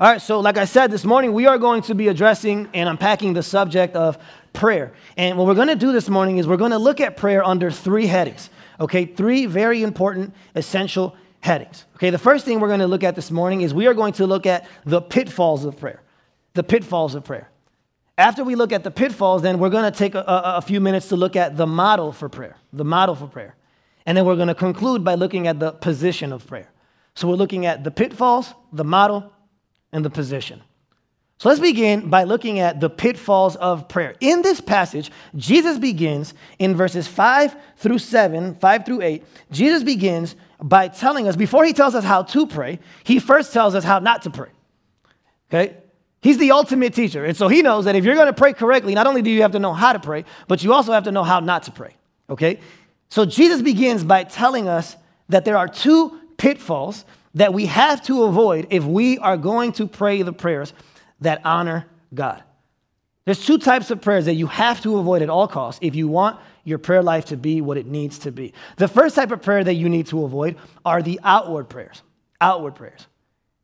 All right, so like I said this morning, we are going to be addressing and unpacking the subject of prayer. And what we're going to do this morning is we're going to look at prayer under three headings. Okay, three very important, essential headings. Okay, the first thing we're going to look at this morning is we are going to look at the pitfalls of prayer. The pitfalls of prayer. After we look at the pitfalls, then we're going to take a, a, a few minutes to look at the model for prayer. The model for prayer. And then we're going to conclude by looking at the position of prayer. So we're looking at the pitfalls, the model, and the position. So let's begin by looking at the pitfalls of prayer. In this passage, Jesus begins in verses 5 through 7, 5 through 8. Jesus begins by telling us, before he tells us how to pray, he first tells us how not to pray. Okay? He's the ultimate teacher. And so he knows that if you're going to pray correctly, not only do you have to know how to pray, but you also have to know how not to pray. Okay? So Jesus begins by telling us that there are two pitfalls that we have to avoid if we are going to pray the prayers that honor God. There's two types of prayers that you have to avoid at all costs if you want your prayer life to be what it needs to be. The first type of prayer that you need to avoid are the outward prayers. Outward prayers.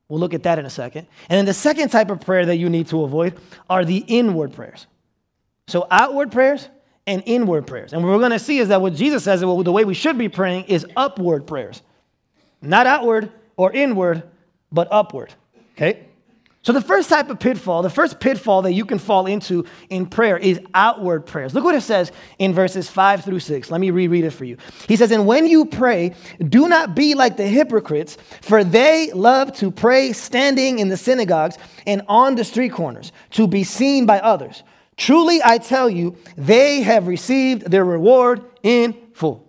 We'll look at that in a second. And then the second type of prayer that you need to avoid are the inward prayers. So, outward prayers and inward prayers. And what we're going to see is that what Jesus says, well, the way we should be praying is upward prayers, not outward, or inward, but upward. Okay? So, the first type of pitfall, the first pitfall that you can fall into in prayer is outward prayers. Look what it says in verses five through six. Let me reread it for you. He says, And when you pray, do not be like the hypocrites, for they love to pray standing in the synagogues and on the street corners to be seen by others. Truly, I tell you, they have received their reward in full.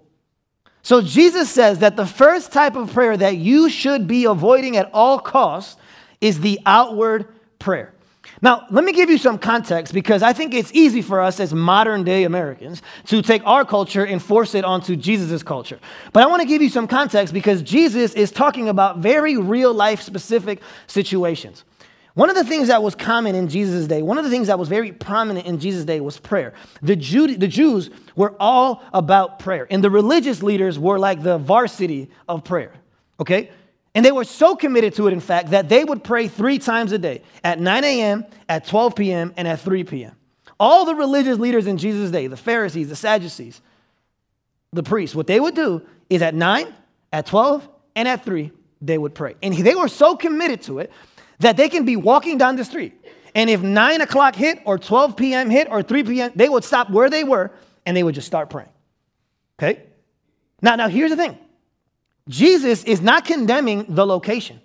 So Jesus says that the first type of prayer that you should be avoiding at all costs is the outward prayer. Now, let me give you some context because I think it's easy for us as modern day Americans to take our culture and force it onto Jesus' culture. But I want to give you some context because Jesus is talking about very real life specific situations. One of the things that was common in Jesus' day, one of the things that was very prominent in Jesus' day was prayer. The, Jew, the Jews were all about prayer, and the religious leaders were like the varsity of prayer, okay? And they were so committed to it, in fact, that they would pray three times a day at 9 a.m., at 12 p.m., and at 3 p.m. All the religious leaders in Jesus' day, the Pharisees, the Sadducees, the priests, what they would do is at 9, at 12, and at 3, they would pray. And they were so committed to it that they can be walking down the street. And if 9 o'clock hit, or 12 p.m. hit, or 3 p.m., they would stop where they were and they would just start praying. Okay? Now, now here's the thing Jesus is not condemning the location.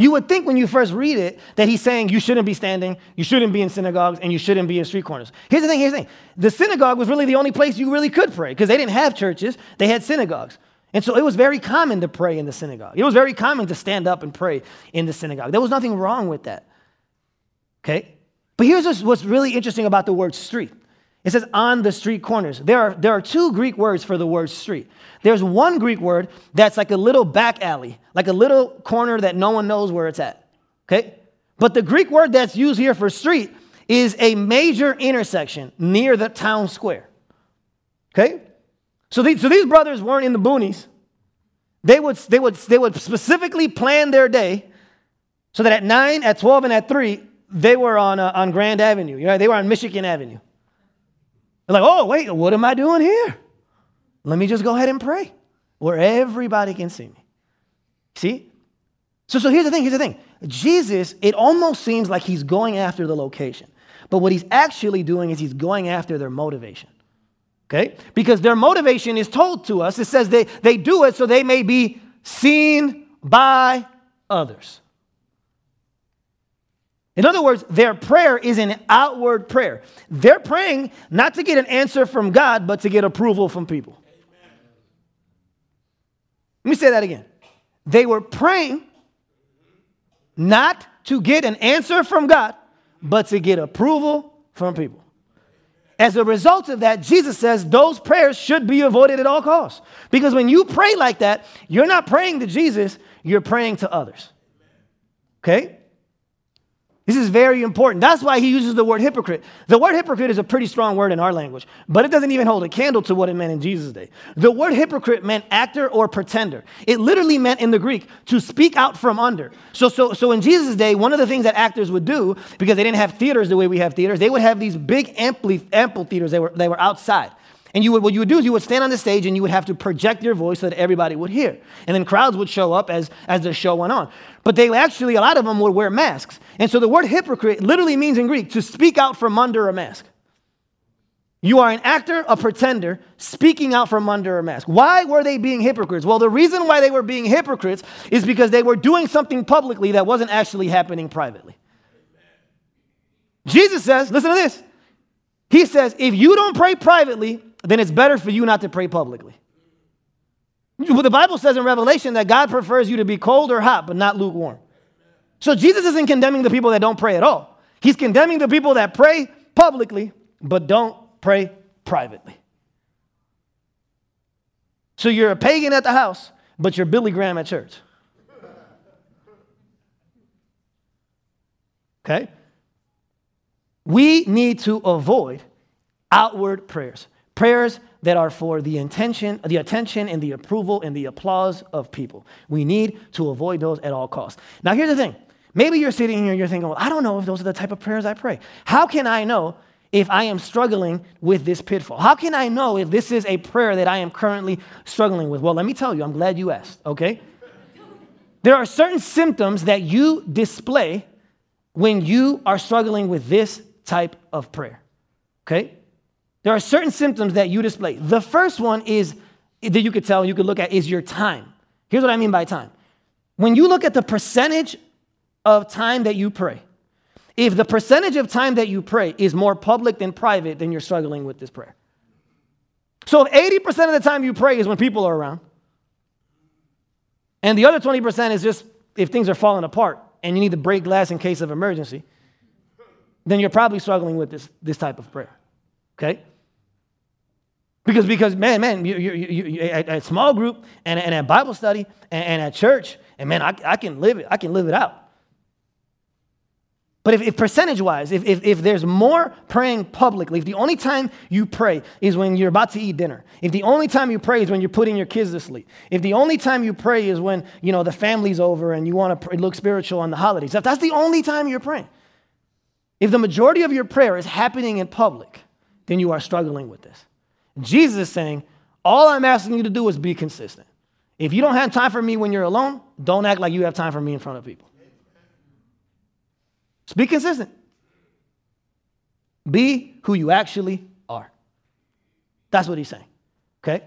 You would think when you first read it that he's saying you shouldn't be standing, you shouldn't be in synagogues, and you shouldn't be in street corners. Here's the thing, here's the thing. The synagogue was really the only place you really could pray because they didn't have churches, they had synagogues. And so it was very common to pray in the synagogue. It was very common to stand up and pray in the synagogue. There was nothing wrong with that. Okay? But here's what's really interesting about the word street it says on the street corners. There are, there are two Greek words for the word street. There's one Greek word that's like a little back alley, like a little corner that no one knows where it's at. Okay? But the Greek word that's used here for street is a major intersection near the town square. Okay? So these, so these brothers weren't in the boonies. They would, they, would, they would specifically plan their day so that at 9, at 12, and at 3, they were on, uh, on Grand Avenue. You know, they were on Michigan Avenue. They're like, oh, wait, what am I doing here? Let me just go ahead and pray where everybody can see me. See? So, so here's the thing, here's the thing. Jesus, it almost seems like he's going after the location. But what he's actually doing is he's going after their motivation. Okay? Because their motivation is told to us. It says they, they do it so they may be seen by others. In other words, their prayer is an outward prayer. They're praying not to get an answer from God, but to get approval from people. Let me say that again. They were praying not to get an answer from God, but to get approval from people. As a result of that, Jesus says those prayers should be avoided at all costs. Because when you pray like that, you're not praying to Jesus, you're praying to others. Okay? This is very important. That's why he uses the word hypocrite. The word hypocrite is a pretty strong word in our language, but it doesn't even hold a candle to what it meant in Jesus' day. The word hypocrite meant actor or pretender. It literally meant in the Greek to speak out from under. So, so, so in Jesus' day, one of the things that actors would do, because they didn't have theaters the way we have theaters, they would have these big ampli, amphitheaters that were, they were outside. And you would, what you would do is you would stand on the stage and you would have to project your voice so that everybody would hear. And then crowds would show up as, as the show went on. But they actually, a lot of them would wear masks. And so the word hypocrite literally means in Greek to speak out from under a mask. You are an actor, a pretender, speaking out from under a mask. Why were they being hypocrites? Well, the reason why they were being hypocrites is because they were doing something publicly that wasn't actually happening privately. Jesus says, listen to this. He says, if you don't pray privately, then it's better for you not to pray publicly. Well, the Bible says in Revelation that God prefers you to be cold or hot, but not lukewarm. So Jesus isn't condemning the people that don't pray at all. He's condemning the people that pray publicly, but don't pray privately. So you're a pagan at the house, but you're Billy Graham at church. Okay? We need to avoid outward prayers. Prayers that are for the intention, the attention and the approval and the applause of people. We need to avoid those at all costs. Now, here's the thing. Maybe you're sitting here, you're thinking, well, I don't know if those are the type of prayers I pray. How can I know if I am struggling with this pitfall? How can I know if this is a prayer that I am currently struggling with? Well, let me tell you, I'm glad you asked, okay? There are certain symptoms that you display when you are struggling with this type of prayer, okay? There are certain symptoms that you display. The first one is that you could tell, you could look at, is your time. Here's what I mean by time. When you look at the percentage of time that you pray, if the percentage of time that you pray is more public than private, then you're struggling with this prayer. So if 80% of the time you pray is when people are around, and the other 20% is just if things are falling apart and you need to break glass in case of emergency, then you're probably struggling with this, this type of prayer. Okay? Because, because man, man, you, you, you, at, small group and, and at Bible study and, and at church, and man, I, I can live it. I can live it out. But if, if percentage wise, if, if, if there's more praying publicly, if the only time you pray is when you're about to eat dinner, if the only time you pray is when you're putting your kids to sleep, if the only time you pray is when you know the family's over and you want to look spiritual on the holidays, if that's the only time you're praying, if the majority of your prayer is happening in public, then you are struggling with this. Jesus is saying, all I'm asking you to do is be consistent. If you don't have time for me when you're alone, don't act like you have time for me in front of people. Be consistent. Be who you actually are. That's what he's saying. Okay?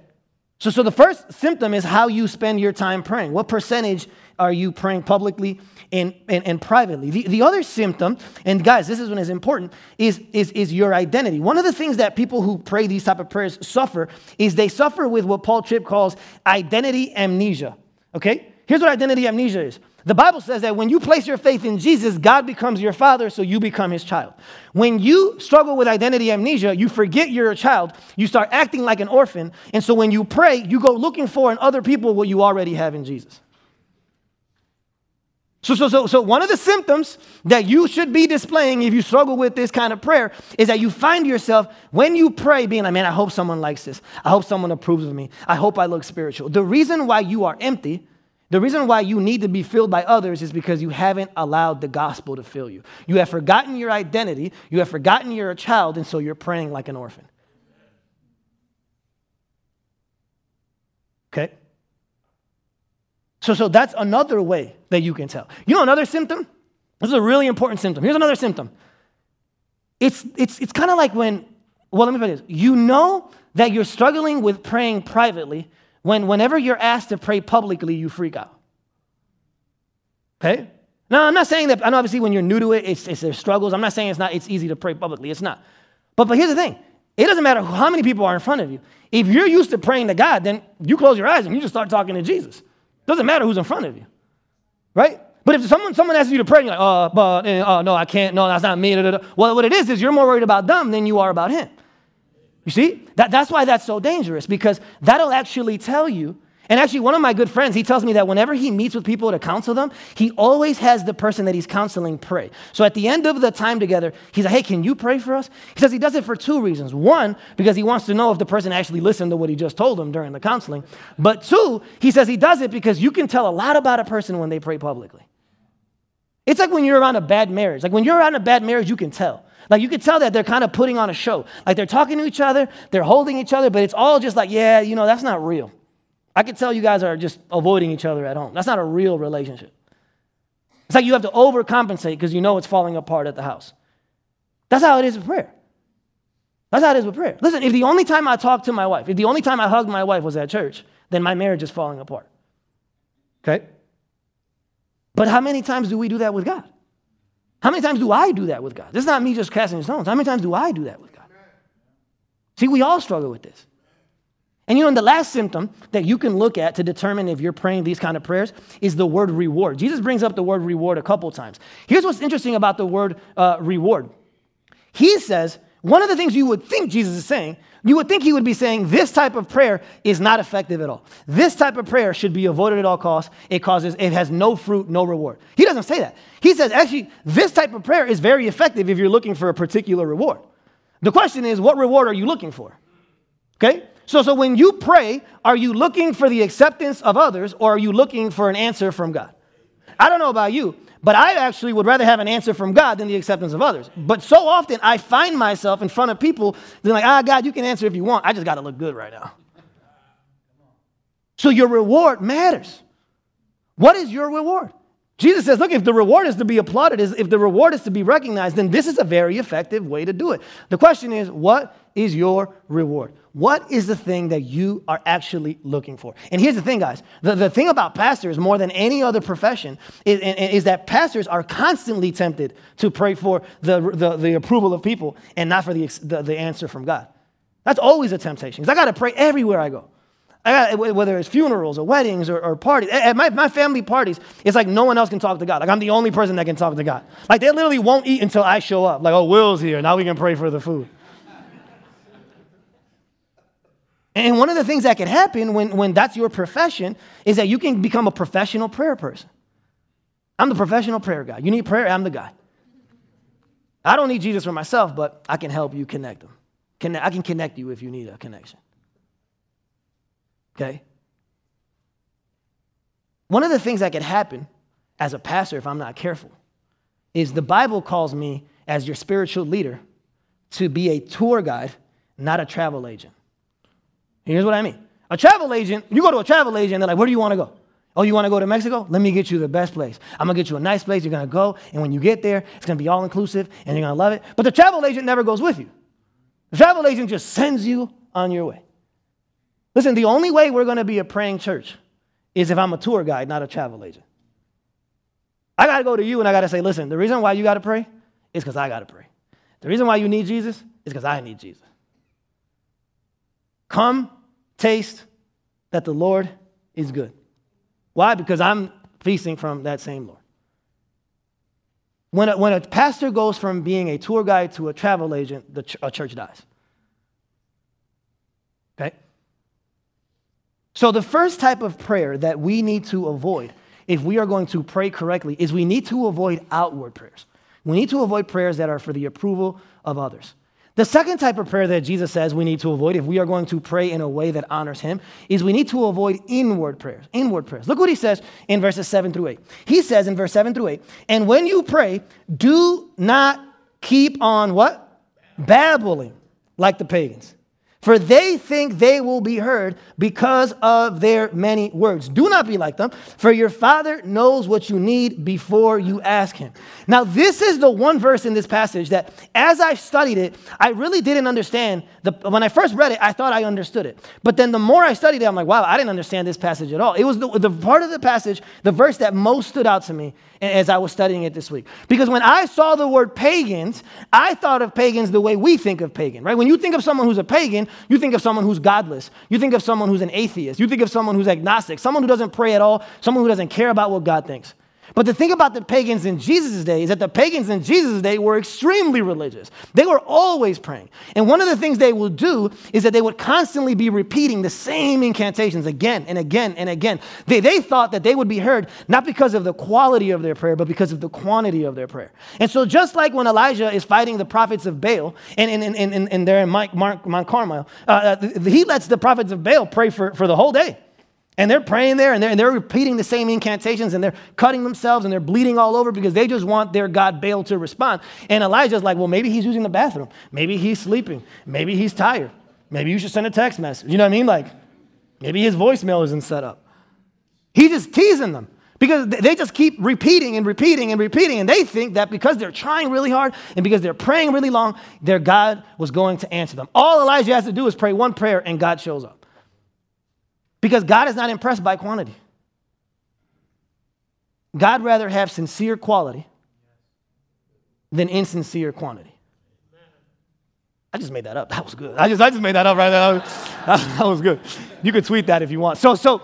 So, so the first symptom is how you spend your time praying. What percentage are you praying publicly and, and, privately? The, the other symptom, and guys, this is one is important, is, is, is your identity. One of the things that people who pray these type of prayers suffer is they suffer with what Paul Tripp calls identity amnesia. Okay? Here's what identity amnesia is. The Bible says that when you place your faith in Jesus, God becomes your father, so you become his child. When you struggle with identity amnesia, you forget you're a child, you start acting like an orphan, and so when you pray, you go looking for in other people what you already have in Jesus. So, so, so, so one of the symptoms that you should be displaying if you struggle with this kind of prayer is that you find yourself when you pray being like, man, I hope someone likes this. I hope someone approves of me. I hope I look spiritual. The reason why you are empty, the reason why you need to be filled by others is because you haven't allowed the gospel to fill you. You have forgotten your identity. You have forgotten you're a child, and so you're praying like an orphan. Okay? So, so that's another way that you can tell. You know another symptom? This is a really important symptom. Here's another symptom. It's, it's, it's kind of like when, well, let me put this. You know that you're struggling with praying privately when whenever you're asked to pray publicly, you freak out. Okay? Now, I'm not saying that, know obviously when you're new to it, it's, it's there's struggles. I'm not saying it's not, it's easy to pray publicly. It's not. But, but here's the thing. It doesn't matter how many people are in front of you. If you're used to praying to God, then you close your eyes and you just start talking to Jesus. Doesn't matter who's in front of you, right? But if someone, someone asks you to pray, you're like, oh, but, uh, no, I can't, no, that's not me. Da, da, da. Well, what it is, is you're more worried about them than you are about him. You see? That, that's why that's so dangerous, because that'll actually tell you, And actually, one of my good friends, he tells me that whenever he meets with people to counsel them, he always has the person that he's counseling pray. So at the end of the time together, he's like, hey, can you pray for us? He says he does it for two reasons. One, because he wants to know if the person actually listened to what he just told him during the counseling. But two, he says he does it because you can tell a lot about a person when they pray publicly. It's like when you're around a bad marriage. Like when you're around a bad marriage, you can tell. Like you can tell that they're kind of putting on a show. Like they're talking to each other, they're holding each other, but it's all just like, yeah, you know, that's not real. I could tell you guys are just avoiding each other at home. That's not a real relationship. It's like you have to overcompensate because you know it's falling apart at the house. That's how it is with prayer. That's how it is with prayer. Listen, if the only time I talked to my wife, if the only time I hugged my wife was at church, then my marriage is falling apart. Okay? But how many times do we do that with God? How many times do I do that with God? This is not me just casting stones. How many times do I do that with God? See, we all struggle with this. And you know, and the last symptom that you can look at to determine if you're praying these kind of prayers is the word reward. Jesus brings up the word reward a couple times. Here's what's interesting about the word uh, reward. He says, one of the things you would think Jesus is saying, you would think he would be saying this type of prayer is not effective at all. This type of prayer should be avoided at all costs. It causes, it has no fruit, no reward. He doesn't say that. He says, actually, this type of prayer is very effective if you're looking for a particular reward. The question is, what reward are you looking for? Okay? So, so when you pray, are you looking for the acceptance of others or are you looking for an answer from God? I don't know about you, but I actually would rather have an answer from God than the acceptance of others. But so often I find myself in front of people, they're like, ah, God, you can answer if you want. I just got to look good right now. So your reward matters. What is your reward? Jesus says, look, if the reward is to be applauded, is if the reward is to be recognized, then this is a very effective way to do it. The question is, what is your reward? What is the thing that you are actually looking for? And here's the thing, guys. The, the thing about pastors, more than any other profession, is, is that pastors are constantly tempted to pray for the, the, the approval of people and not for the, the, the answer from God. That's always a temptation. Because I got to pray everywhere I go. I got, whether it's funerals or weddings or, or, parties. At my, my family parties, it's like no one else can talk to God. Like I'm the only person that can talk to God. Like they literally won't eat until I show up. Like, oh, Will's here. Now we can pray for the food. And one of the things that can happen when, when that's your profession is that you can become a professional prayer person. I'm the professional prayer guy. You need prayer, I'm the guy. I don't need Jesus for myself, but I can help you connect them. I can connect you if you need a connection. Okay? One of the things that can happen as a pastor, if I'm not careful, is the Bible calls me, as your spiritual leader, to be a tour guide, not a travel agent. Here's what I mean. A travel agent, you go to a travel agent, they're like, where do you want to go? Oh, you want to go to Mexico? Let me get you the best place. I'm going to get you a nice place. You're going to go, and when you get there, it's going to be all inclusive, and you're going to love it. But the travel agent never goes with you. The travel agent just sends you on your way. Listen, the only way we're going to be a praying church is if I'm a tour guide, not a travel agent. I got to go to you and I got to say, listen, the reason why you got to pray is because I got to pray. The reason why you need Jesus is because I need Jesus. Come, taste that the Lord is good. Why? Because I'm feasting from that same Lord. When a, when a pastor goes from being a tour guide to a travel agent, the ch- a church dies. Okay? So, the first type of prayer that we need to avoid if we are going to pray correctly is we need to avoid outward prayers. We need to avoid prayers that are for the approval of others. The second type of prayer that Jesus says we need to avoid if we are going to pray in a way that honors him is we need to avoid inward prayers. Inward prayers. Look what he says in verses 7 through 8. He says in verse 7 through 8, and when you pray, do not keep on what? Babbling like the pagans for they think they will be heard because of their many words. Do not be like them, for your Father knows what you need before you ask Him. Now, this is the one verse in this passage that, as I studied it, I really didn't understand. The, when I first read it, I thought I understood it. But then the more I studied it, I'm like, wow, I didn't understand this passage at all. It was the, the part of the passage, the verse that most stood out to me as I was studying it this week. Because when I saw the word pagans, I thought of pagans the way we think of pagan, right? When you think of someone who's a pagan, you think of someone who's godless. You think of someone who's an atheist. You think of someone who's agnostic, someone who doesn't pray at all, someone who doesn't care about what God thinks. But the thing about the pagans in Jesus' day is that the pagans in Jesus' day were extremely religious. They were always praying. And one of the things they would do is that they would constantly be repeating the same incantations again and again and again. They, they thought that they would be heard not because of the quality of their prayer, but because of the quantity of their prayer. And so, just like when Elijah is fighting the prophets of Baal, and, and, and, and, and they're in Mount, Mount Carmel, uh, uh he lets the prophets of Baal pray for, for the whole day. And they're praying there and they're, and they're repeating the same incantations and they're cutting themselves and they're bleeding all over because they just want their God Baal to respond. And Elijah's like, well, maybe he's using the bathroom. Maybe he's sleeping. Maybe he's tired. Maybe you should send a text message. You know what I mean? Like, maybe his voicemail isn't set up. He's just teasing them because they just keep repeating and repeating and repeating. And they think that because they're trying really hard and because they're praying really long, their God was going to answer them. All Elijah has to do is pray one prayer and God shows up. Because God is not impressed by quantity. God rather have sincere quality than insincere quantity. I just made that up. That was good. I just, I just made that up right there. That was good. You could tweet that if you want. So, so,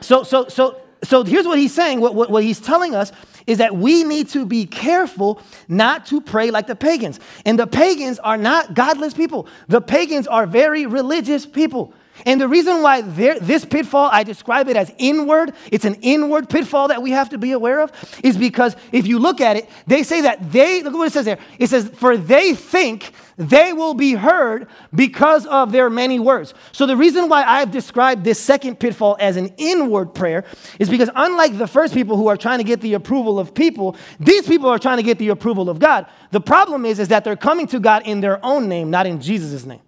so, so, so, so here's what he's saying. What, what, what he's telling us is that we need to be careful not to pray like the pagans. And the pagans are not godless people. The pagans are very religious people. And the reason why this pitfall, I describe it as inward, it's an inward pitfall that we have to be aware of, is because if you look at it, they say that they, look at what it says there. It says, for they think they will be heard because of their many words. So the reason why I've described this second pitfall as an inward prayer is because unlike the first people who are trying to get the approval of people, these people are trying to get the approval of God. The problem is, is that they're coming to God in their own name, not in Jesus' name.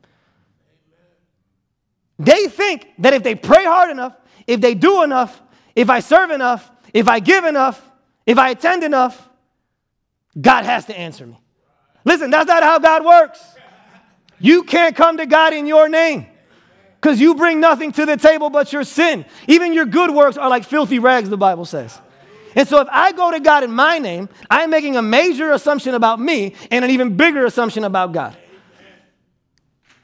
They think that if they pray hard enough, if they do enough, if I serve enough, if I give enough, if I attend enough, God has to answer me. Listen, that's not how God works. You can't come to God in your name because you bring nothing to the table but your sin. Even your good works are like filthy rags, the Bible says. And so if I go to God in my name, I'm making a major assumption about me and an even bigger assumption about God.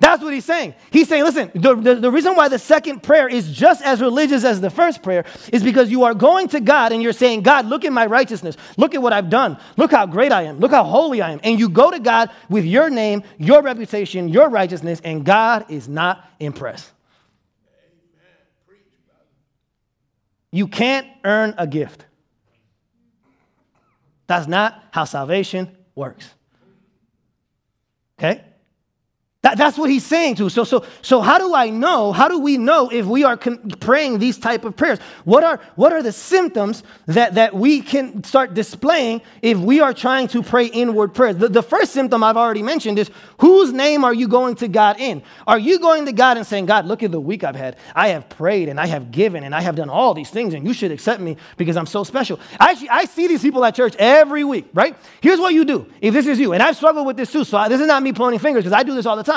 That's what he's saying. He's saying, listen, the, the, the, reason why the second prayer is just as religious as the first prayer is because you are going to God and you're saying, God, look at my righteousness. Look at what I've done. Look how great I am. Look how holy I am. And you go to God with your name, your reputation, your righteousness, and God is not impressed. You can't earn a gift. That's not how salvation works. Okay? That, that's what he's saying to. So, so, so how do I know? How do we know if we are con- praying these type of prayers? What are, what are the symptoms that, that we can start displaying if we are trying to pray inward prayers? The, the first symptom I've already mentioned is whose name are you going to God in? Are you going to God and saying, God, look at the week I've had. I have prayed and I have given and I have done all these things and you should accept me because I'm so special. Actually, I see these people at church every week, right? Here's what you do. If this is you, and I've struggled with this too, so I, this is not me pointing fingers because I do this all the time.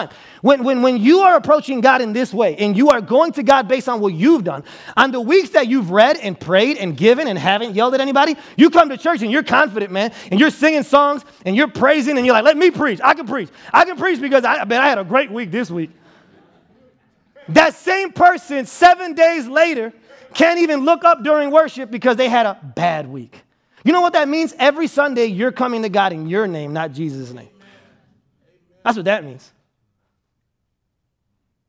When, when, when you are approaching God in this way and you are going to God based on what you've done, on the weeks that you've read and prayed and given and haven't yelled at anybody, you come to church and you're confident, man, and you're singing songs and you're praising and you're like, let me preach. I can preach. I can preach because I, man, I had a great week this week. That same person, seven days later, can't even look up during worship because they had a bad week. You know what that means? Every Sunday, you're coming to God in your name, not Jesus' name. That's what that means.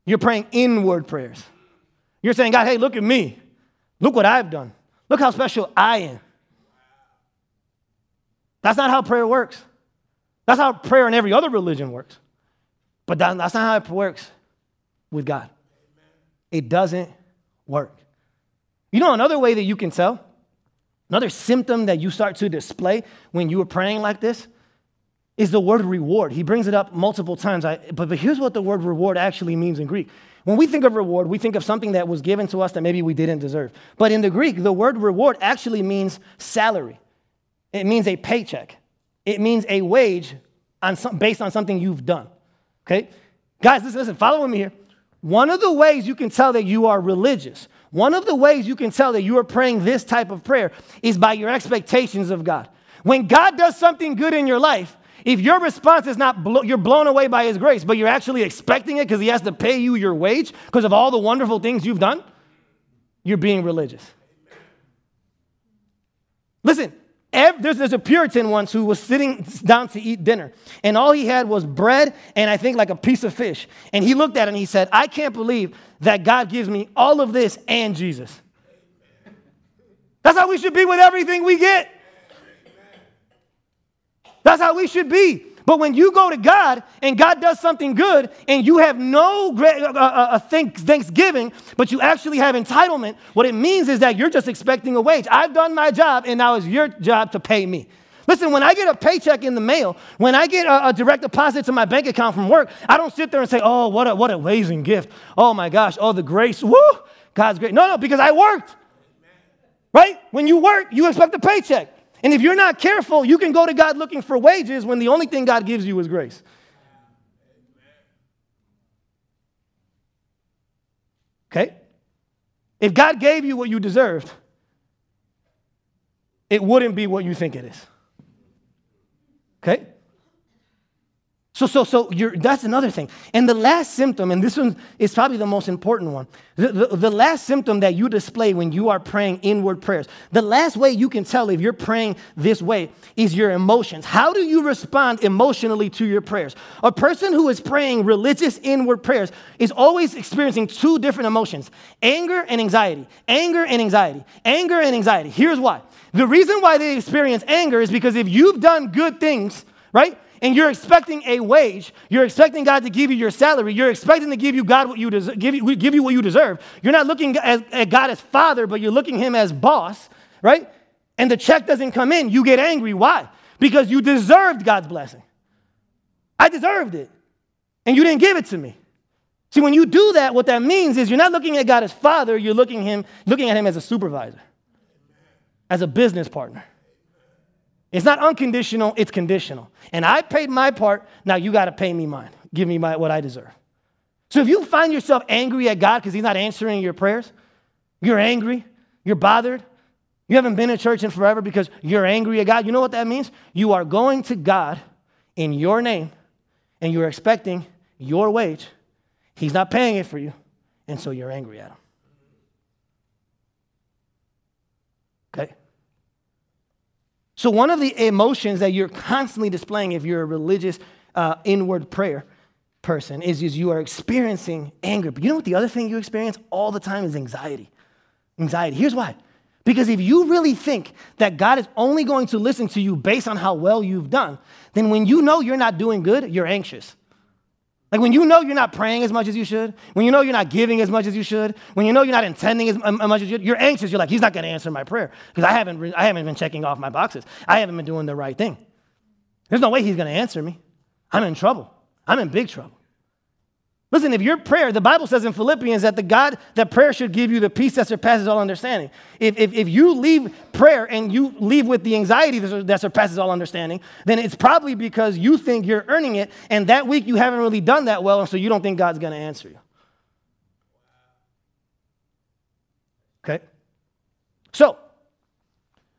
You're praying inward prayers. You're saying, God, hey, look at me. Look what I've done. Look how special I am. That's not how prayer works. That's how prayer in every other religion works. But that's not how it works with God. It doesn't work. You know another way that you can tell? Another symptom that you start to display when you are praying like this is the word reward. He brings it up multiple times. I, but, but here's what the word reward actually means in Greek. When we think of reward, we think of something that was given to us that maybe we didn't deserve. But in the Greek, the word reward actually means salary, it means a paycheck, it means a wage on some, based on something you've done. Okay? Guys, listen, listen, follow me here. One of the ways you can tell that you are religious, one of the ways you can tell that you are praying this type of prayer is by your expectations of God. When God does something good in your life, if your response is not, blo- you're blown away by His grace, but you're actually expecting it because He has to pay you your wage because of all the wonderful things you've done, you're being religious. Listen, there's, there's a Puritan once who was sitting down to eat dinner, and all he had was bread and I think like a piece of fish. And he looked at it and he said, I can't believe that God gives me all of this and Jesus. That's how we should be with everything we get. That's how we should be. But when you go to God and God does something good and you have no uh, uh, uh thanksgiving, but you actually have entitlement, what it means is that you're just expecting a wage. I've done my job and now it's your job to pay me. Listen, when I get a paycheck in the mail, when I get a, a, direct deposit to my bank account from work, I don't sit there and say, oh, what a, what a amazing gift. Oh my gosh, oh, the grace, woo, God's great. No, no, because I worked. Right? When you work, you expect a paycheck. And if you're not careful, you can go to God looking for wages when the only thing God gives you is grace. Okay? If God gave you what you deserved, it wouldn't be what you think it is. Okay? So, so, so that's another thing. And the last symptom, and this one is probably the most important one, the, the, the, last symptom that you display when you are praying inward prayers, the last way you can tell if you're praying this way is your emotions. How do you respond emotionally to your prayers? A person who is praying religious inward prayers is always experiencing two different emotions anger and anxiety. Anger and anxiety. Anger and anxiety. Here's why. The reason why they experience anger is because if you've done good things, right? And you're expecting a wage, you're expecting God to give you your salary, you're expecting to give you God what you deserve, give you, give you what you deserve. You're not looking at, at God as father, but you're looking him as boss, right? And the check doesn't come in, you get angry. Why? Because you deserved God's blessing. I deserved it, and you didn't give it to me. See, when you do that, what that means is you're not looking at God as father, you're looking, him, looking at him as a supervisor, as a business partner. It's not unconditional, it's conditional. And I paid my part, now you got to pay me mine. Give me my, what I deserve. So if you find yourself angry at God because He's not answering your prayers, you're angry, you're bothered, you haven't been in church in forever because you're angry at God, you know what that means? You are going to God in your name and you're expecting your wage. He's not paying it for you, and so you're angry at Him. Okay? So, one of the emotions that you're constantly displaying if you're a religious uh, inward prayer person is, is you are experiencing anger. But you know what the other thing you experience all the time is anxiety. Anxiety. Here's why. Because if you really think that God is only going to listen to you based on how well you've done, then when you know you're not doing good, you're anxious. Like when you know you're not praying as much as you should, when you know you're not giving as much as you should, when you know you're not intending as um, much as you should, you're anxious. You're like, he's not going to answer my prayer because I haven't, I haven't been checking off my boxes. I haven't been doing the right thing. There's no way he's going to answer me. I'm in trouble. I'm in big trouble. Listen, if your prayer, the Bible says in Philippians that the God, that prayer should give you the peace that surpasses all understanding. If, if, if you leave prayer and you leave with the anxiety that surpasses all understanding, then it's probably because you think you're earning it, and that week you haven't really done that well, and so you don't think God's going to answer you. Okay? So,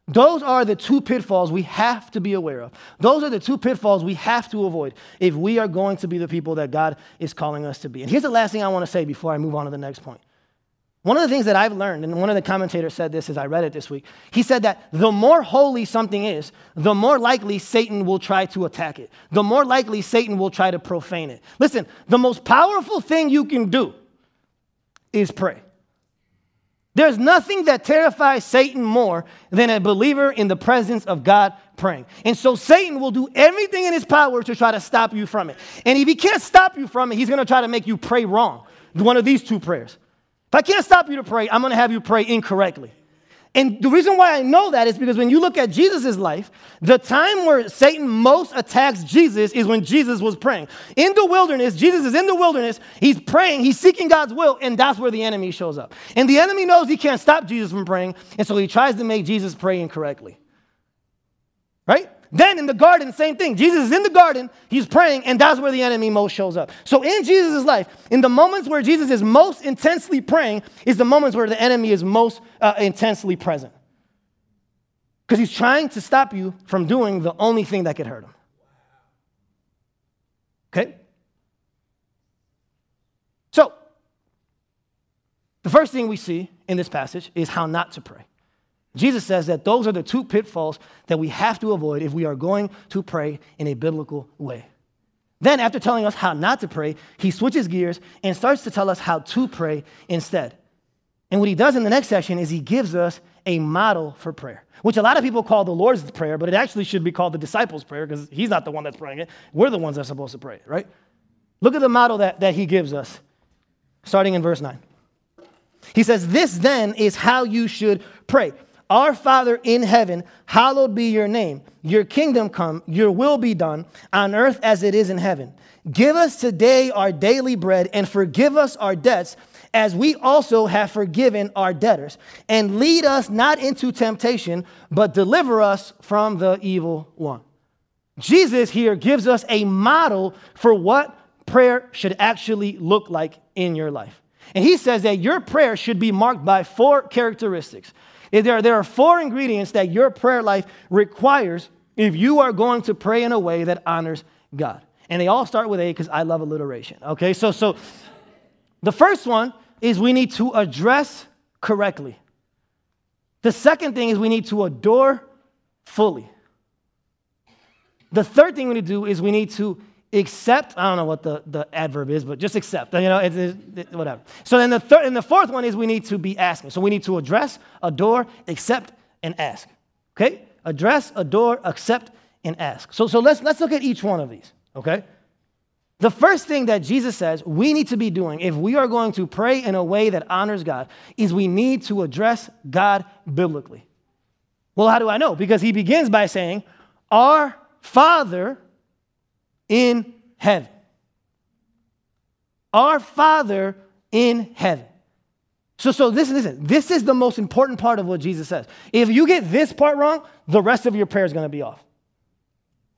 those are the two pitfalls we have to be aware of. Those are the two pitfalls we have to avoid if we are going to be the people that God is calling us to be. And here's the last thing I want to say before I move on to the next point. One of the things that I've learned, and one of the commentators said this as I read it this week, he said that the more holy something is, the more likely Satan will try to attack it. The more likely Satan will try to profane it. Listen, the most powerful thing you can do is pray. There's nothing that terrifies Satan more than a believer in the presence of God praying. And so Satan will do everything in his power to try to stop you from it. And if he can't stop you from it, he's going to try to make you pray wrong. One of these two prayers. If I can't stop you to pray, I'm going to have you pray incorrectly. And the reason why I know that is because when you look at Jesus' life, the time where Satan most attacks Jesus is when Jesus was praying. In the wilderness, Jesus is in the wilderness, he's praying, he's seeking God's will, and that's where the enemy shows up. And the enemy knows he can't stop Jesus from praying, and so he tries to make Jesus pray incorrectly. Right? Then in the garden, same thing. Jesus is in the garden, he's praying, and that's where the enemy most shows up. So in Jesus' life, in the moments where Jesus is most intensely praying, is the moments where the enemy is most uh, intensely present. Because he's trying to stop you from doing the only thing that could hurt him. Okay? So, the first thing we see in this passage is how not to pray. Jesus says that those are the two pitfalls that we have to avoid if we are going to pray in a biblical way. Then, after telling us how not to pray, he switches gears and starts to tell us how to pray instead. And what he does in the next section is he gives us a model for prayer, which a lot of people call the Lord's Prayer, but it actually should be called the disciples' prayer because he's not the one that's praying it. We're the ones that's supposed to pray right? Look at the model that, that he gives us, starting in verse 9. He says, This then is how you should pray. Our Father in heaven, hallowed be your name. Your kingdom come, your will be done on earth as it is in heaven. Give us today our daily bread and forgive us our debts as we also have forgiven our debtors. And lead us not into temptation, but deliver us from the evil one. Jesus here gives us a model for what prayer should actually look like in your life. And he says that your prayer should be marked by four characteristics. There are, there are four ingredients that your prayer life requires if you are going to pray in a way that honors God. And they all start with A because I love alliteration. Okay, so, so the first one is we need to address correctly. The second thing is we need to adore fully. The third thing we need to do is we need to accept. I don't know what the, the adverb is, but just accept. You know, it, it, it, whatever. So then the third and the fourth one is we need to be asking. So we need to address, adore, accept, and ask. Okay? Address, adore, accept, and ask. So, so let's, let's look at each one of these. Okay? The first thing that Jesus says we need to be doing if we are going to pray in a way that honors God is we need to address God biblically. Well, how do I know? Because he begins by saying, Our Father in heaven. Our Father in heaven. So, so listen, listen. This is the most important part of what Jesus says. If you get this part wrong, the rest of your prayer is going to be off.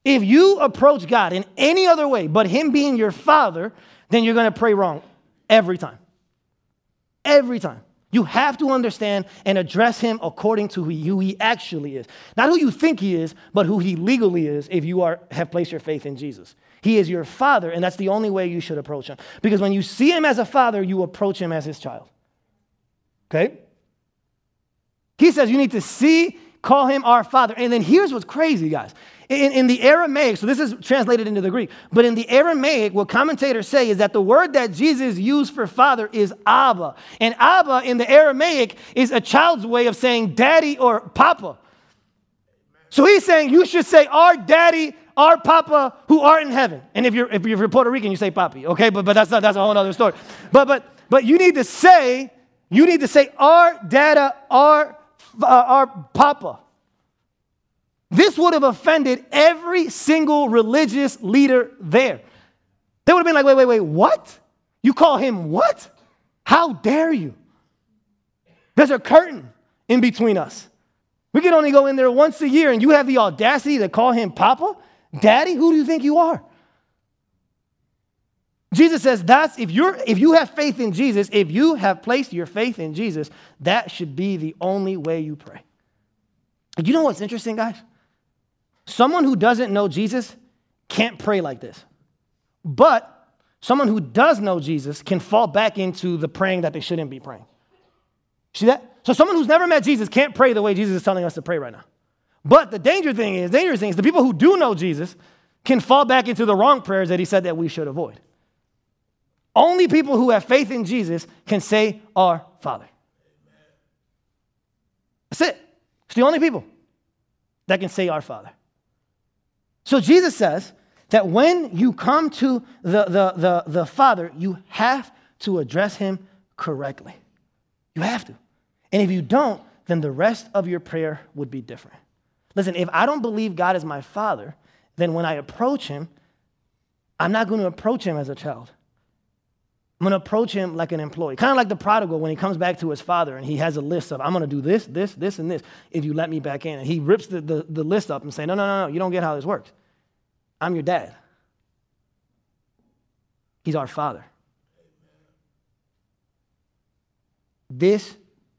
If you approach God in any other way but Him being your Father, then you're going to pray wrong every time. Every time. You have to understand and address him according to who he, actually is. Not who you think he is, but who he legally is if you are, have placed your faith in Jesus. He is your father, and that's the only way you should approach him. Because when you see him as a father, you approach him as his child. Okay? He says you need to see, call him our father. And then here's what's crazy, guys. In, in, the Aramaic, so this is translated into the Greek, but in the Aramaic, what commentators say is that the word that Jesus used for father is Abba. And Abba in the Aramaic is a child's way of saying daddy or papa. So he's saying you should say our daddy, our papa who are in heaven. And if you're, if you're Puerto Rican, you say papi, okay? But, but that's, not, that's a whole other story. But, but, but you need to say, you need to say our dada, our, Uh, our papa. This would have offended every single religious leader there. They would have been like, wait, wait, wait, what? You call him what? How dare you? There's a curtain in between us. We can only go in there once a year, and you have the audacity to call him Papa? Daddy? Who do you think you are? Jesus says that's if you're if you have faith in Jesus, if you have placed your faith in Jesus, that should be the only way you pray. You know what's interesting, guys? Someone who doesn't know Jesus can't pray like this. But someone who does know Jesus can fall back into the praying that they shouldn't be praying. See that? So someone who's never met Jesus can't pray the way Jesus is telling us to pray right now. But the danger thing is, dangerous thing is the people who do know Jesus can fall back into the wrong prayers that he said that we should avoid. Only people who have faith in Jesus can say, Our Father. That's it. It's the only people that can say, Our Father. So Jesus says that when you come to the, the, the, the Father, you have to address him correctly. You have to. And if you don't, then the rest of your prayer would be different. Listen, if I don't believe God is my Father, then when I approach him, I'm not going to approach him as a child. I'm going to approach him like an employee. Kind of like the prodigal when he comes back to his father and he has a list of, I'm going to do this, this, this, and this if you let me back in. And he rips the, the, the list up and say, no, no, no, no, you don't get how this works. I'm your dad. He's our father. This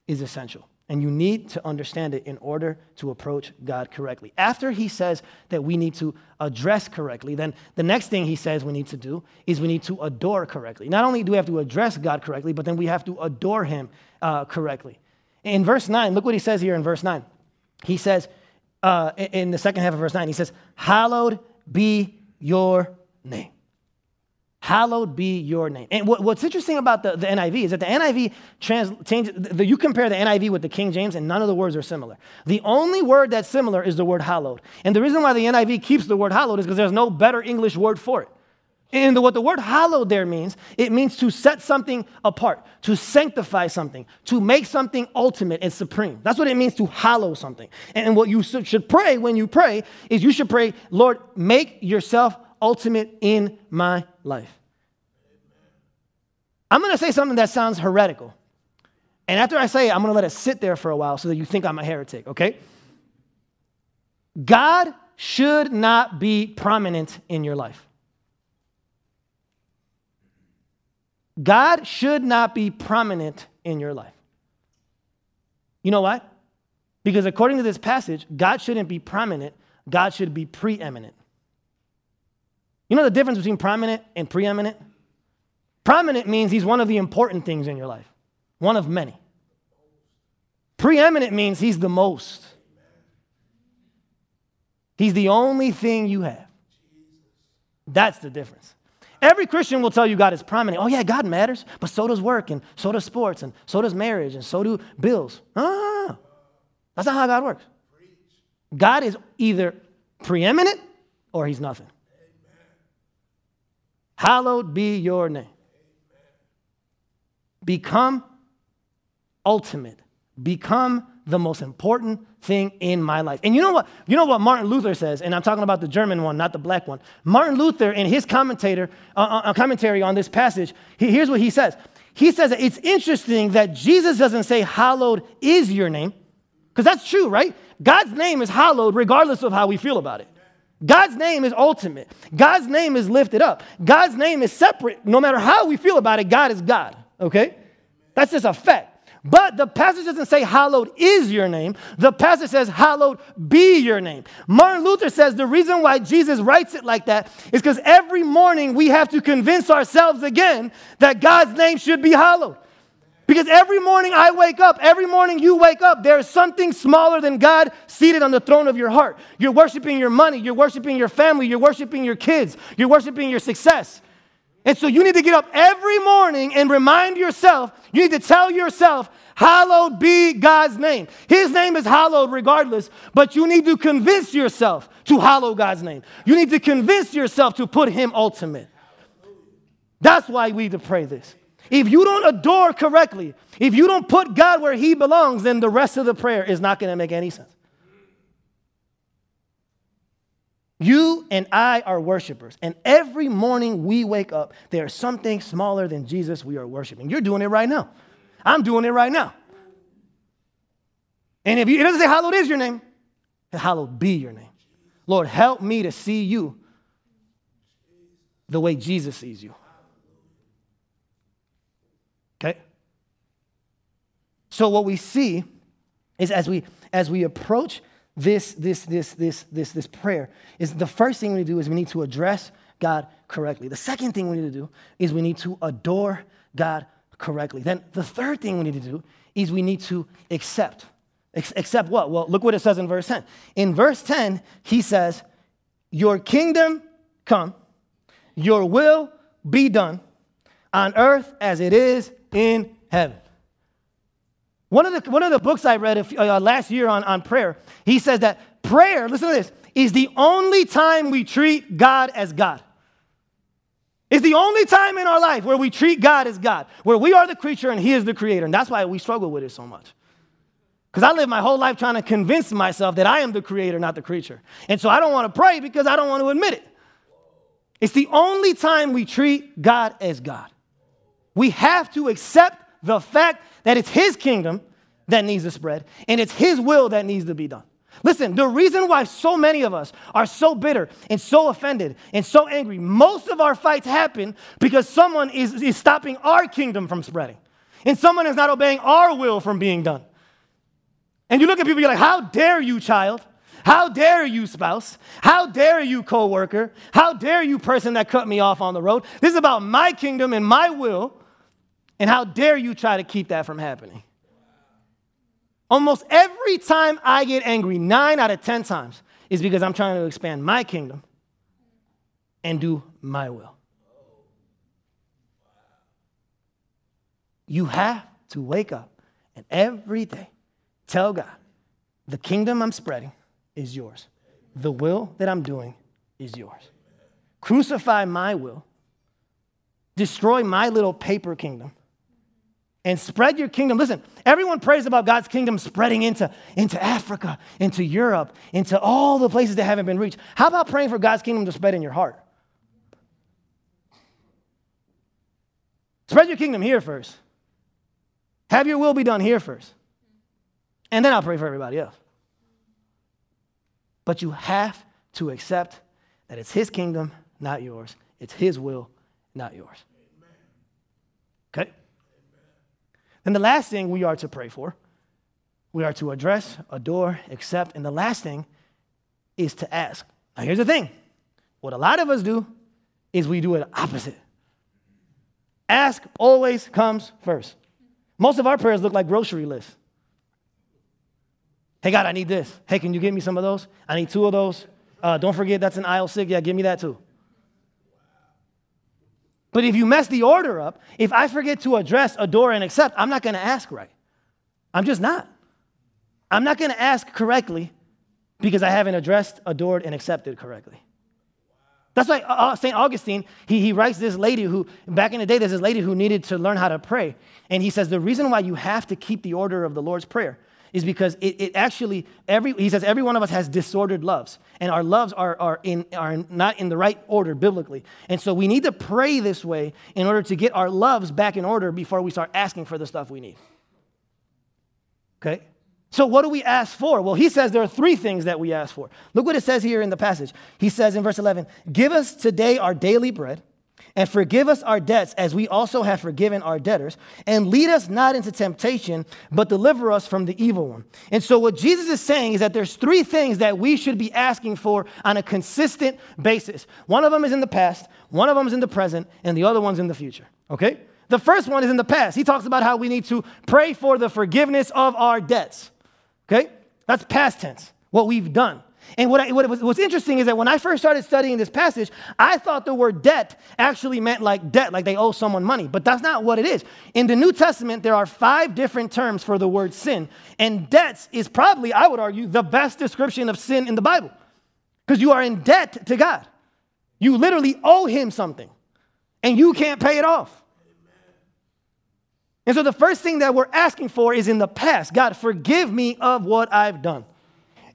is essential. And you need to understand it in order to approach God correctly. After he says that we need to address correctly, then the next thing he says we need to do is we need to adore correctly. Not only do we have to address God correctly, but then we have to adore him uh, correctly. In verse 9, look what he says here in verse 9. He says, uh, in the second half of verse 9, he says, Hallowed be your name. Hallowed be your name. And what, what's interesting about the, the NIV is that the NIV trans, changes, the, you compare the NIV with the King James, and none of the words are similar. The only word that's similar is the word hallowed. And the reason why the NIV keeps the word hallowed is because there's no better English word for it. And what the word hallowed there means, it means to set something apart, to sanctify something, to make something ultimate and supreme. That's what it means to hallow something. And what you should pray when you pray is you should pray, Lord, make yourself ultimate in my life. I'm going to say something that sounds heretical. And after I say it, I'm going to let it sit there for a while so that you think I'm a heretic, okay? God should not be prominent in your life. God should not be prominent in your life. You know why? Because according to this passage, God shouldn't be prominent, God should be preeminent. You know the difference between prominent and preeminent? Prominent means he's one of the important things in your life, one of many. Preeminent means he's the most. He's the only thing you have. That's the difference. Every Christian will tell you God is prominent. Oh, yeah, God matters, but so does work, and so does sports, and so does marriage, and so do bills. Ah, that's not how God works. God is either preeminent or he's nothing. Hallowed be your name. Become ultimate. Become the most important thing in my life. And you know what? You know what Martin Luther says, and I'm talking about the German one, not the black one. Martin Luther, in his commentator, uh, uh, commentary on this passage, he, here's what he says. He says that it's interesting that Jesus doesn't say, Hallowed is your name, because that's true, right? God's name is hallowed regardless of how we feel about it. God's name is ultimate. God's name is lifted up. God's name is separate. No matter how we feel about it, God is God, okay? That's just a fact. But the passage doesn't say, Hallowed is your name. The passage says, Hallowed be your name. Martin Luther says the reason why Jesus writes it like that is because every morning we have to convince ourselves again that God's name should be hallowed. Because every morning I wake up, every morning you wake up, there is something smaller than God seated on the throne of your heart. You're worshiping your money, you're worshiping your family, you're worshiping your kids, you're worshiping your success. And so you need to get up every morning and remind yourself, you need to tell yourself, hallowed be God's name. His name is hallowed regardless, but you need to convince yourself to hallow God's name. You need to convince yourself to put Him ultimate. That's why we need to pray this. If you don't adore correctly, if you don't put God where He belongs, then the rest of the prayer is not going to make any sense. You and I are worshipers. And every morning we wake up, there's something smaller than Jesus we are worshiping. You're doing it right now. I'm doing it right now. And if you, it doesn't say, Hallowed is your name, hallowed be your name. Lord, help me to see you the way Jesus sees you. Okay? So what we see is as we as we approach this, this, this, this, this, this prayer is the first thing we do is we need to address God correctly. The second thing we need to do is we need to adore God correctly. Then the third thing we need to do is we need to accept. Accept what? Well, look what it says in verse 10. In verse 10, he says, Your kingdom come, your will be done on earth as it is in heaven. One of the, one of the books I read uh, last year on, on prayer, he says that prayer, listen to this, is the only time we treat God as God. It's the only time in our life where we treat God as God, where we are the creature and He is the creator. And that's why we struggle with it so much. Because I live my whole life trying to convince myself that I am the creator, not the creature. And so I don't want to pray because I don't want to admit it. It's the only time we treat God as God. We have to accept the fact that it's His kingdom that needs to spread and it's His will that needs to be done. Listen, the reason why so many of us are so bitter and so offended and so angry, most of our fights happen because someone is, is stopping our kingdom from spreading and someone is not obeying our will from being done. And you look at people, you're like, how dare you, child? How dare you, spouse? How dare you, coworker? How dare you, person that cut me off on the road? This is about my kingdom and my will. And how dare you try to keep that from happening? Almost every time I get angry, nine out of 10 times, is because I'm trying to expand my kingdom and do my will. You have to wake up and every day tell God, the kingdom I'm spreading is yours. The will that I'm doing is yours. Crucify my will, destroy my little paper kingdom, and spread your kingdom. Listen, everyone prays about God's kingdom spreading into, into Africa, into Europe, into all the places that haven't been reached. How about praying for God's kingdom to spread in your heart? Spread your kingdom here first. Have your will be done here first. And then I'll pray for everybody else. But you have to accept that it's His kingdom, not yours. It's His will, not yours. Okay? Then the last thing we are to pray for, we are to address, adore, accept, and the last thing is to ask. Now, here's the thing what a lot of us do is we do it opposite. Ask always comes first. Most of our prayers look like grocery lists. Hey, God, I need this. Hey, can you give me some of those? I need two of those. Uh, don't forget that's an aisle six. Yeah, give me that too. But if you mess the order up, if I forget to address, adore, and accept, I'm not going to ask right. I'm just not. I'm not going to ask correctly because I haven't addressed, adored, and accepted correctly. That's why uh, uh, St. Augustine, he, he writes this lady who, back in the day, there's this lady who needed to learn how to pray. And he says, the reason why you have to keep the order of the Lord's Prayer is because it, it actually, every, he says, every one of us has disordered loves. And our loves are, are, in, are not in the right order biblically. And so we need to pray this way in order to get our loves back in order before we start asking for the stuff we need. Okay? So, what do we ask for? Well, he says there are three things that we ask for. Look what it says here in the passage. He says in verse 11, Give us today our daily bread, and forgive us our debts as we also have forgiven our debtors, and lead us not into temptation, but deliver us from the evil one. And so, what Jesus is saying is that there's three things that we should be asking for on a consistent basis. One of them is in the past, one of them is in the present, and the other one's in the future. Okay? The first one is in the past. He talks about how we need to pray for the forgiveness of our debts. Okay? That's past tense, what we've done. And what, I, what was, what's interesting is that when I first started studying this passage, I thought the word debt actually meant like debt, like they owe someone money. But that's not what it is. In the New Testament, there are five different terms for the word sin. And debts is probably, I would argue, the best description of sin in the Bible. Because you are in debt to God. You literally owe Him something, and you can't pay it off. And so the first thing that we're asking for is in the past God, forgive me of what I've done.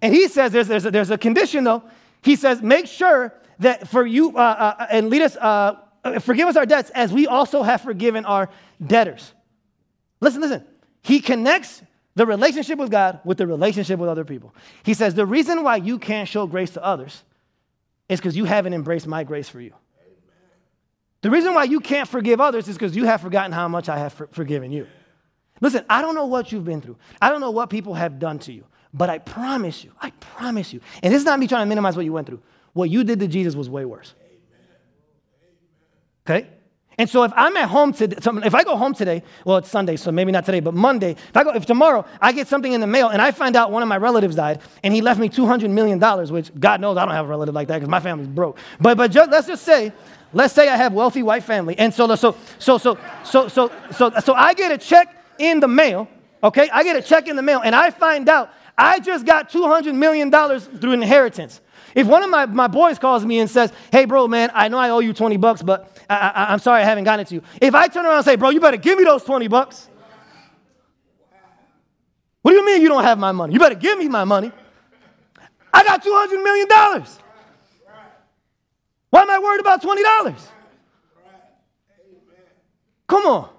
And he says there's, there's, a, there's a condition though. He says, make sure that for you, uh, uh, and lead us, uh, uh, forgive us our debts as we also have forgiven our debtors. Listen, listen. He connects the relationship with God with the relationship with other people. He says, the reason why you can't show grace to others is because you haven't embraced my grace for you. The reason why you can't forgive others is because you have forgotten how much I have for- forgiven you. Listen, I don't know what you've been through. I don't know what people have done to you. But I promise you, I promise you, and this is not me trying to minimize what you went through. What you did to Jesus was way worse. Okay? And so if I'm at home today, if I go home today, well, it's Sunday, so maybe not today, but Monday, if I go, if tomorrow I get something in the mail and I find out one of my relatives died and he left me $200 million, which God knows I don't have a relative like that because my family's broke. But, but just, let's just say Let's say I have wealthy white family. And so, so, so, so, so, so, so, so I get a check in the mail, okay? I get a check in the mail and I find out I just got $200 million through inheritance. If one of my, my boys calls me and says, hey, bro, man, I know I owe you 20 bucks, but I, I, am sorry I haven't gotten it to you. If I turn around and say, bro, you better give me those 20 bucks. What do you mean you don't have my money? You better give me my money. I got $200 million. Why am I worried about $20? Come on.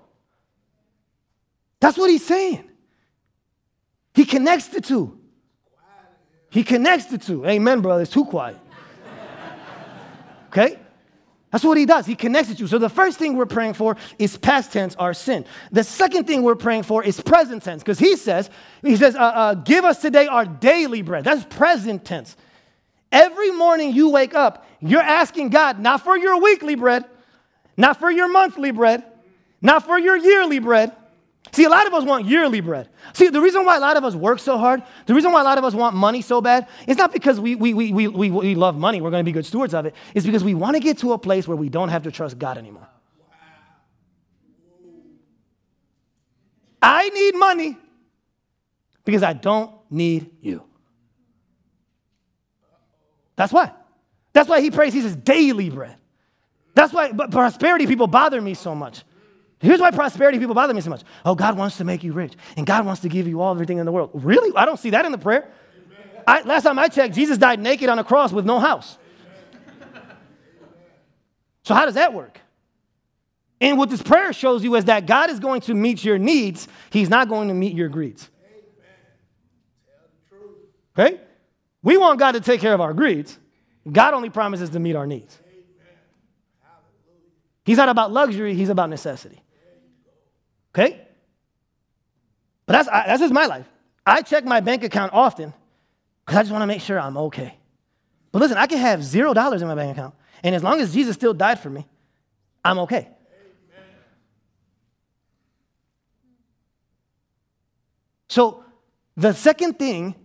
That's what he's saying. He connects the two. He connects the two. Amen, brother. It's too quiet. Okay? That's what he does. He connects the two. So the first thing we're praying for is past tense, our sin. The second thing we're praying for is present tense, because he says, he says, uh, uh, give us today our daily bread. That's present tense. Every morning you wake up, you're asking God not for your weekly bread, not for your monthly bread, not for your yearly bread. See, a lot of us want yearly bread. See, the reason why a lot of us work so hard, the reason why a lot of us want money so bad, it's not because we, we, we, we, we, we love money, we're going to be good stewards of it. It's because we want to get to a place where we don't have to trust God anymore. I need money because I don't need you. That's why. That's why he prays, he says, daily bread. That's why prosperity people bother me so much. Here's why prosperity people bother me so much. Oh, God wants to make you rich, and God wants to give you all everything in the world. Really? I don't see that in the prayer. I, last time I checked, Jesus died naked on a cross with no house. So, how does that work? And what this prayer shows you is that God is going to meet your needs, He's not going to meet your greeds. Okay? We want God to take care of our greeds. God only promises to meet our needs. He's not about luxury, He's about necessity. Okay? But that's, that's just my life. I check my bank account often because I just want to make sure I'm okay. But listen, I can have zero dollars in my bank account, and as long as Jesus still died for me, I'm okay. So, the second thing,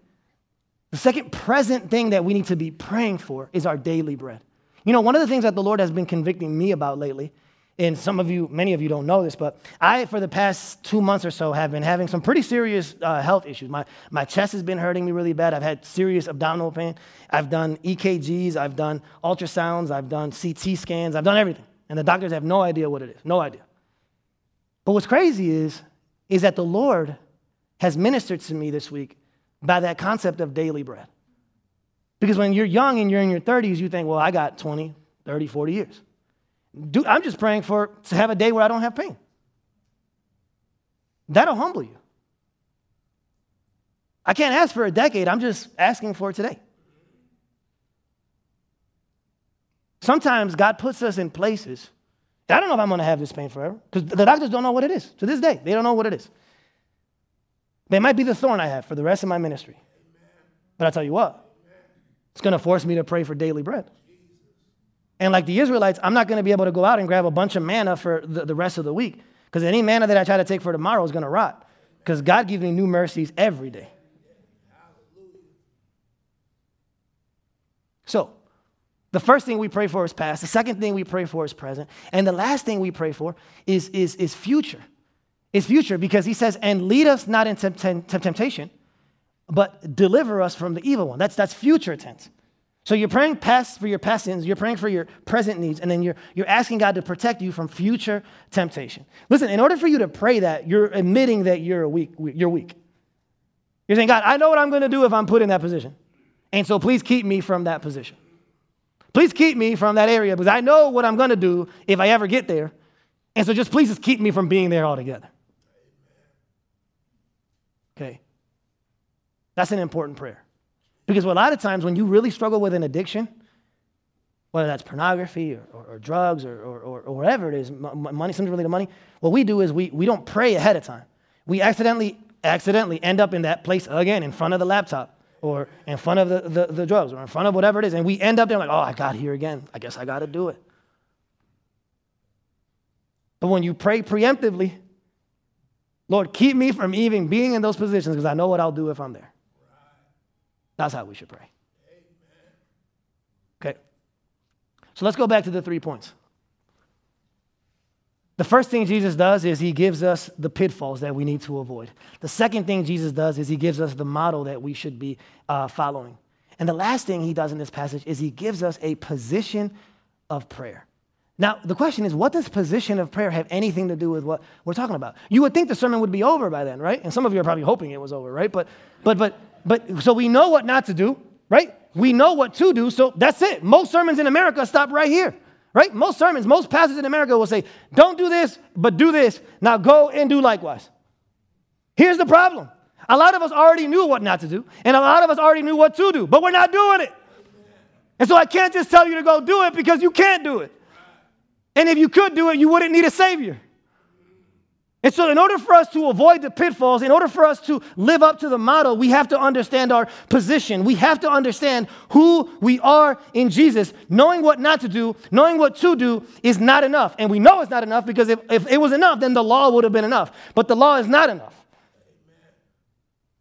the second present thing that we need to be praying for is our daily bread. You know, one of the things that the Lord has been convicting me about lately and some of you, many of you don't know this, but I, for the past two months or so, have been having some pretty serious uh, health issues. My, my chest has been hurting me really bad. I've had serious abdominal pain. I've done EKGs, I've done ultrasounds, I've done CT scans, I've done everything. And the doctors have no idea what it is, no idea. But what's crazy is, is that the Lord has ministered to me this week by that concept of daily bread. Because when you're young and you're in your 30s, you think, well, I got 20, 30, 40 years. Do, I'm just praying for to have a day where I don't have pain. That'll humble you. I can't ask for a decade, I'm just asking for today. Sometimes God puts us in places. I don't know if I'm going to have this pain forever because the doctors don't know what it is. To this day, they don't know what it is. They might be the thorn I have for the rest of my ministry. But I tell you what, it's going to force me to pray for daily bread. And like the Israelites, I'm not going to be able to go out and grab a bunch of manna for the, the rest of the week because any manna that I try to take for tomorrow is going to rot because God gives me new mercies every day. So, the first thing we pray for is past. The second thing we pray for is present. And the last thing we pray for is, is, is future. Is future because he says, and lead us not into temptation, but deliver us from the evil one. That's, that's future tense. So you're praying past for your past sins, you're praying for your present needs, and then you're, you're asking God to protect you from future temptation. Listen, in order for you to pray that, you're admitting that you're weak. You're weak. You're saying, God, I know what I'm going to do if I'm put in that position. And so please keep me from that position. Please keep me from that area because I know what I'm going to do if I ever get there. And so just please just keep me from being there altogether. Okay. That's an important prayer. Because a lot of times when you really struggle with an addiction, whether that's pornography or, or, or drugs or, or, or, whatever it is, money, something related to money, what we do is we, we don't pray ahead of time. We accidentally, accidentally end up in that place again in front of the laptop or in front of the, the, the drugs or in front of whatever it is. And we end up there like, oh, I got here again. I guess I got to do it. But when you pray preemptively, Lord, keep me from even being in those positions because I know what I'll do if I'm there. That's how we should pray. Amen. Okay. So let's go back to the three points. The first thing Jesus does is he gives us the pitfalls that we need to avoid. The second thing Jesus does is he gives us the model that we should be uh, following. And the last thing he does in this passage is he gives us a position of prayer. Now, the question is, what does position of prayer have anything to do with what we're talking about? You would think the sermon would be over by then, right? And some of you are probably hoping it was over, right? But, but, but but so we know what not to do, right? We know what to do, so that's it. Most sermons in America stop right here, right? Most sermons, most pastors in America will say, don't do this, but do this. Now go and do likewise. Here's the problem a lot of us already knew what not to do, and a lot of us already knew what to do, but we're not doing it. And so I can't just tell you to go do it because you can't do it. And if you could do it, you wouldn't need a Savior. And so, in order for us to avoid the pitfalls, in order for us to live up to the model, we have to understand our position. We have to understand who we are in Jesus. Knowing what not to do, knowing what to do is not enough. And we know it's not enough because if, if it was enough, then the law would have been enough. But the law is not enough.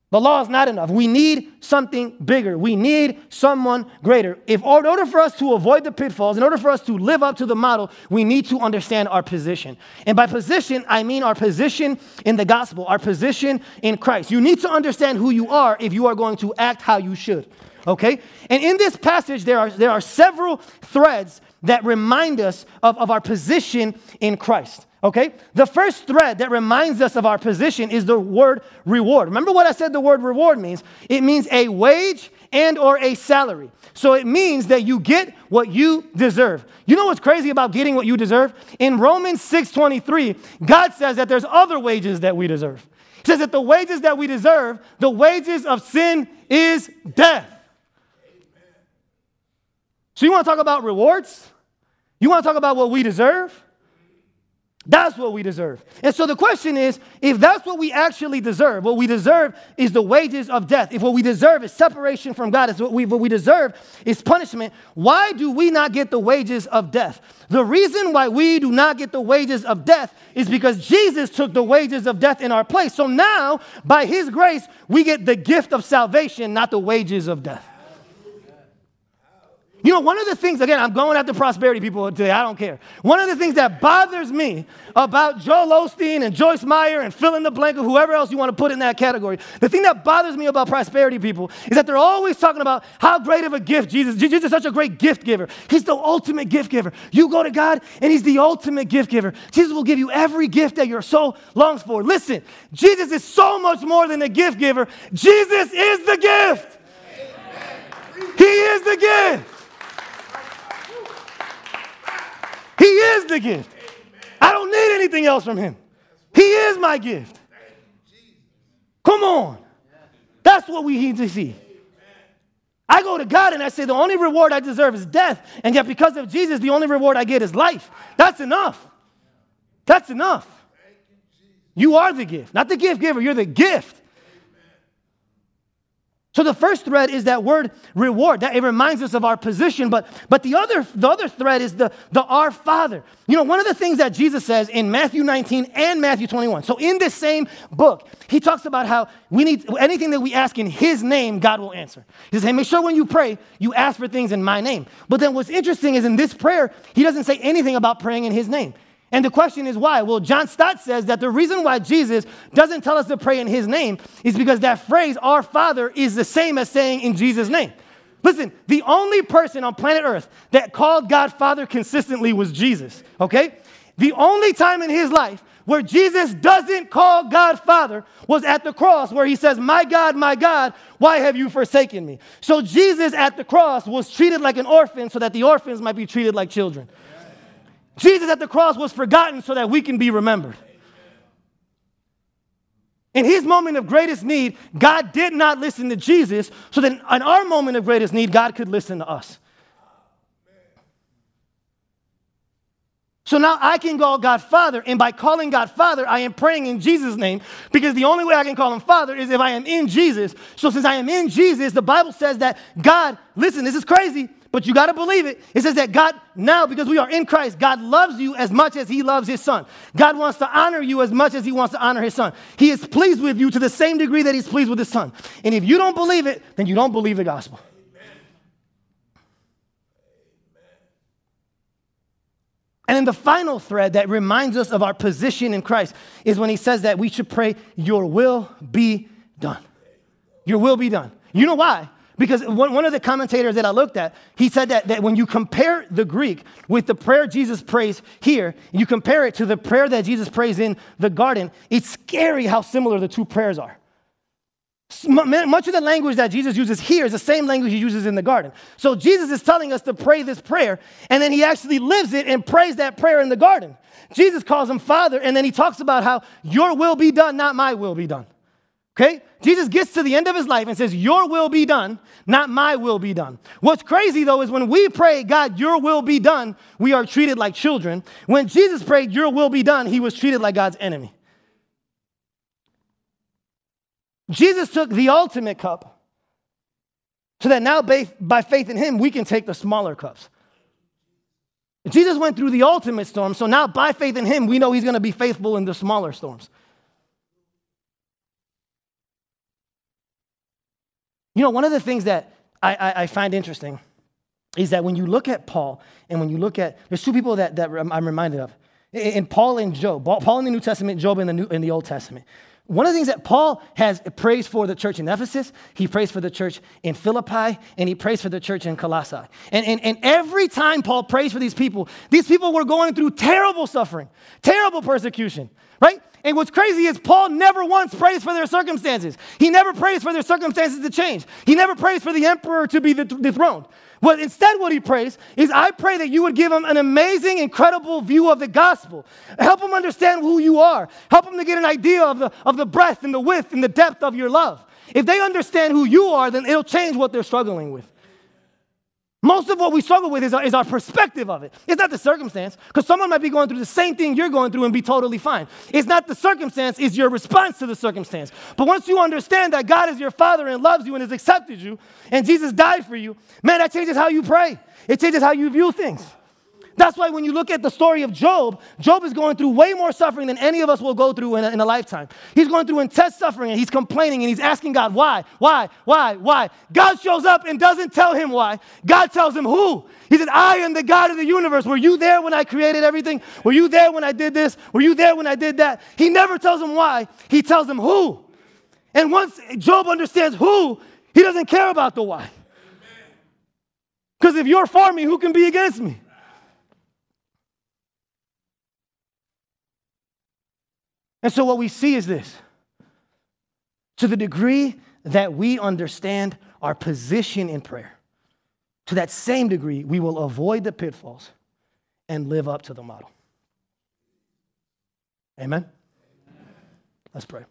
The law is not enough. We need something bigger. We need someone greater. If in order for us to avoid the pitfalls, in order for us to live up to the model, we need to understand our position. And by position, I mean our position in the gospel, our position in Christ. You need to understand who you are if you are going to act how you should. Okay? And in this passage, there are, there are several threads that remind us of, of our position in Christ. Okay? The first thread that reminds us of our position is the word reward. Remember what I said the word reward means? It means a wage and or a salary. So it means that you get what you deserve. You know what's crazy about getting what you deserve? In Romans 6:23, God says that there's other wages that we deserve. He says that the wages that we deserve, the wages of sin is death. So you want to talk about rewards? You want to talk about what we deserve? That's what we deserve. And so the question is if that's what we actually deserve, what we deserve is the wages of death. If what we deserve is separation from God, if what we, what we deserve is punishment, why do we not get the wages of death? The reason why we do not get the wages of death is because Jesus took the wages of death in our place. So now, by his grace, we get the gift of salvation, not the wages of death. You know, one of the things, again, I'm going after prosperity people today, I don't care. One of the things that bothers me about Joel Osteen and Joyce Meyer and fill in the blank of whoever else you want to put in that category, the thing that bothers me about prosperity people is that they're always talking about how great of a gift Jesus Jesus is such a great gift giver. He's the ultimate gift giver. You go to God and He's the ultimate gift giver. Jesus will give you every gift that your soul longs for. Listen, Jesus is so much more than a gift giver, Jesus is the gift. He is the gift. He is the gift. I don't need anything else from him. He is my gift. Come on. That's what we need to see. I go to God and I say, the only reward I deserve is death. And yet, because of Jesus, the only reward I get is life. That's enough. That's enough. You are the gift, not the gift giver, you're the gift. So the first thread is that word reward. That it reminds us of our position, but, but the, other, the other thread is the, the our Father. You know, one of the things that Jesus says in Matthew 19 and Matthew 21. So in this same book, he talks about how we need anything that we ask in his name, God will answer. He says, hey, make sure when you pray, you ask for things in my name. But then what's interesting is in this prayer, he doesn't say anything about praying in his name. And the question is why? Well, John Stott says that the reason why Jesus doesn't tell us to pray in his name is because that phrase, our Father, is the same as saying in Jesus' name. Listen, the only person on planet Earth that called God Father consistently was Jesus, okay? The only time in his life where Jesus doesn't call God Father was at the cross, where he says, My God, my God, why have you forsaken me? So Jesus at the cross was treated like an orphan so that the orphans might be treated like children. Jesus at the cross was forgotten so that we can be remembered. In his moment of greatest need, God did not listen to Jesus, so that in our moment of greatest need, God could listen to us. So now I can call God Father, and by calling God Father, I am praying in Jesus' name because the only way I can call him Father is if I am in Jesus. So since I am in Jesus, the Bible says that God, listen, this is crazy but you got to believe it. It says that God, now because we are in Christ, God loves you as much as He loves His Son. God wants to honor you as much as He wants to honor His Son. He is pleased with you to the same degree that He's pleased with His Son. And if you don't believe it, then you don't believe the gospel. And then the final thread that reminds us of our position in Christ is when he says that we should pray, Your will be done. Your will be done. You know why? Because one of the commentators that I looked at, he said that, that when you compare the Greek with the prayer Jesus prays here, you compare it to the prayer that Jesus prays in the garden, it's scary how similar the two prayers are. Much of the language that Jesus uses here is the same language he uses in the garden. So Jesus is telling us to pray this prayer, and then he actually lives it and prays that prayer in the garden. Jesus calls him Father, and then he talks about how your will be done, not my will be done. Okay? Jesus gets to the end of his life and says, Your will be done, not my will be done. What's crazy though is when we pray, God, your will be done, we are treated like children. When Jesus prayed, Your will be done, he was treated like God's enemy. Jesus took the ultimate cup so that now by faith in him, we can take the smaller cups. Jesus went through the ultimate storm, so now by faith in him, we know he's going to be faithful in the smaller storms. You know, one of the things that I, I, I find interesting is that when you look at Paul and when you look at, there's two people that, that I'm reminded of. In Paul and Job, Paul in the New Testament, Job in the, New, in the Old Testament. One of the things that Paul has praised for the church in Ephesus, he prays for the church in Philippi, and he prays for the church in Colossae. And, and, and every time Paul prays for these people, these people were going through terrible suffering, terrible persecution, right? And what's crazy is Paul never once prays for their circumstances. He never prays for their circumstances to change. He never prays for the emperor to be dethroned. Well, instead, what he prays is, I pray that you would give him an amazing, incredible view of the gospel. Help him understand who you are. Help him to get an idea of the, of the breadth and the width and the depth of your love. If they understand who you are, then it'll change what they're struggling with. Most of what we struggle with is our, is our perspective of it. It's not the circumstance, because someone might be going through the same thing you're going through and be totally fine. It's not the circumstance, it's your response to the circumstance. But once you understand that God is your Father and loves you and has accepted you, and Jesus died for you, man, that changes how you pray. It changes how you view things. That's why when you look at the story of Job, Job is going through way more suffering than any of us will go through in a, in a, lifetime. He's going through intense suffering and he's complaining and he's asking God, why, why, why, why? God shows up and doesn't tell him why. God tells him who. He says, I am the God of the universe. Were you there when I created everything? Were you there when I did this? Were you there when I did that? He never tells him why, he tells him who. And once Job understands who, he doesn't care about the why. Because if you're for me, who can be against me? And so, what we see is this to the degree that we understand our position in prayer, to that same degree, we will avoid the pitfalls and live up to the model. Amen? Let's pray.